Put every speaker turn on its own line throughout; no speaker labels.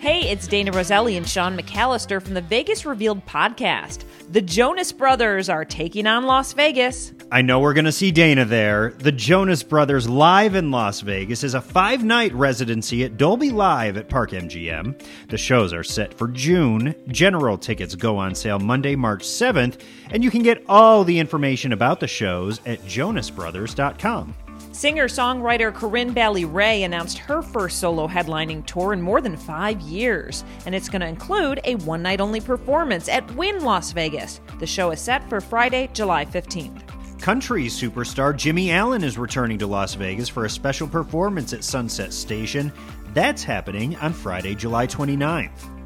Hey, it's Dana Roselli and Sean McAllister from the Vegas Revealed podcast. The Jonas Brothers are taking on Las Vegas.
I know we're going to see Dana there. The Jonas Brothers Live in Las Vegas is a five night residency at Dolby Live at Park MGM. The shows are set for June. General tickets go on sale Monday, March 7th, and you can get all the information about the shows at jonasbrothers.com.
Singer songwriter Corinne Bailey Rae announced her first solo headlining tour in more than five years, and it's going to include a one night only performance at Wynn Las Vegas. The show is set for Friday, July 15th.
Country superstar Jimmy Allen is returning to Las Vegas for a special performance at Sunset Station. That's happening on Friday, July 29th.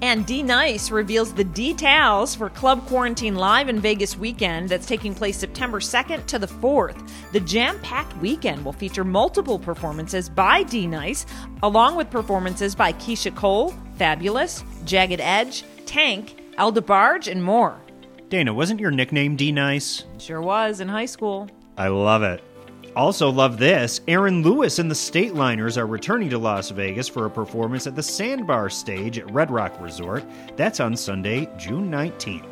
And D Nice reveals the details for Club Quarantine Live in Vegas weekend that's taking place September 2nd to the 4th. The jam packed weekend will feature multiple performances by D Nice, along with performances by Keyshia Cole, Fabolous, Jagged Edge, Tank, El DeBarge, and more.
Dana, wasn't your nickname D Nice?
Sure was in high school.
I love it. Also, love this. Aaron Lewis and the Stateliners are returning to Las Vegas for a performance at the Sandbar stage at Red Rock Resort. That's on Sunday, June 19th.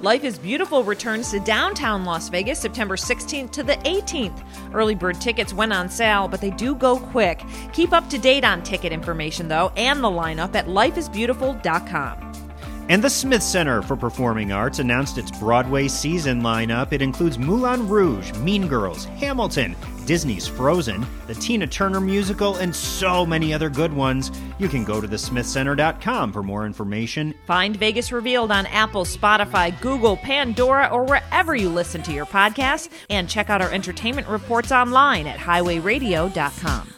Life is Beautiful returns to downtown Las Vegas September 16th to the 18th. Early bird tickets went on sale, but they do go quick. Keep up to date on ticket information, though, and the lineup at lifeisbeautiful.com.
And the Smith Center for Performing Arts announced its Broadway season lineup. It includes Moulin Rouge, Mean Girls, Hamilton, Disney's Frozen, the Tina Turner musical, and so many other good ones. You can go to thesmithcenter.com for more information.
Find Vegas Revealed on Apple, Spotify, Google, Pandora, or wherever you listen to your podcasts. And check out our entertainment reports online at highwayradio.com.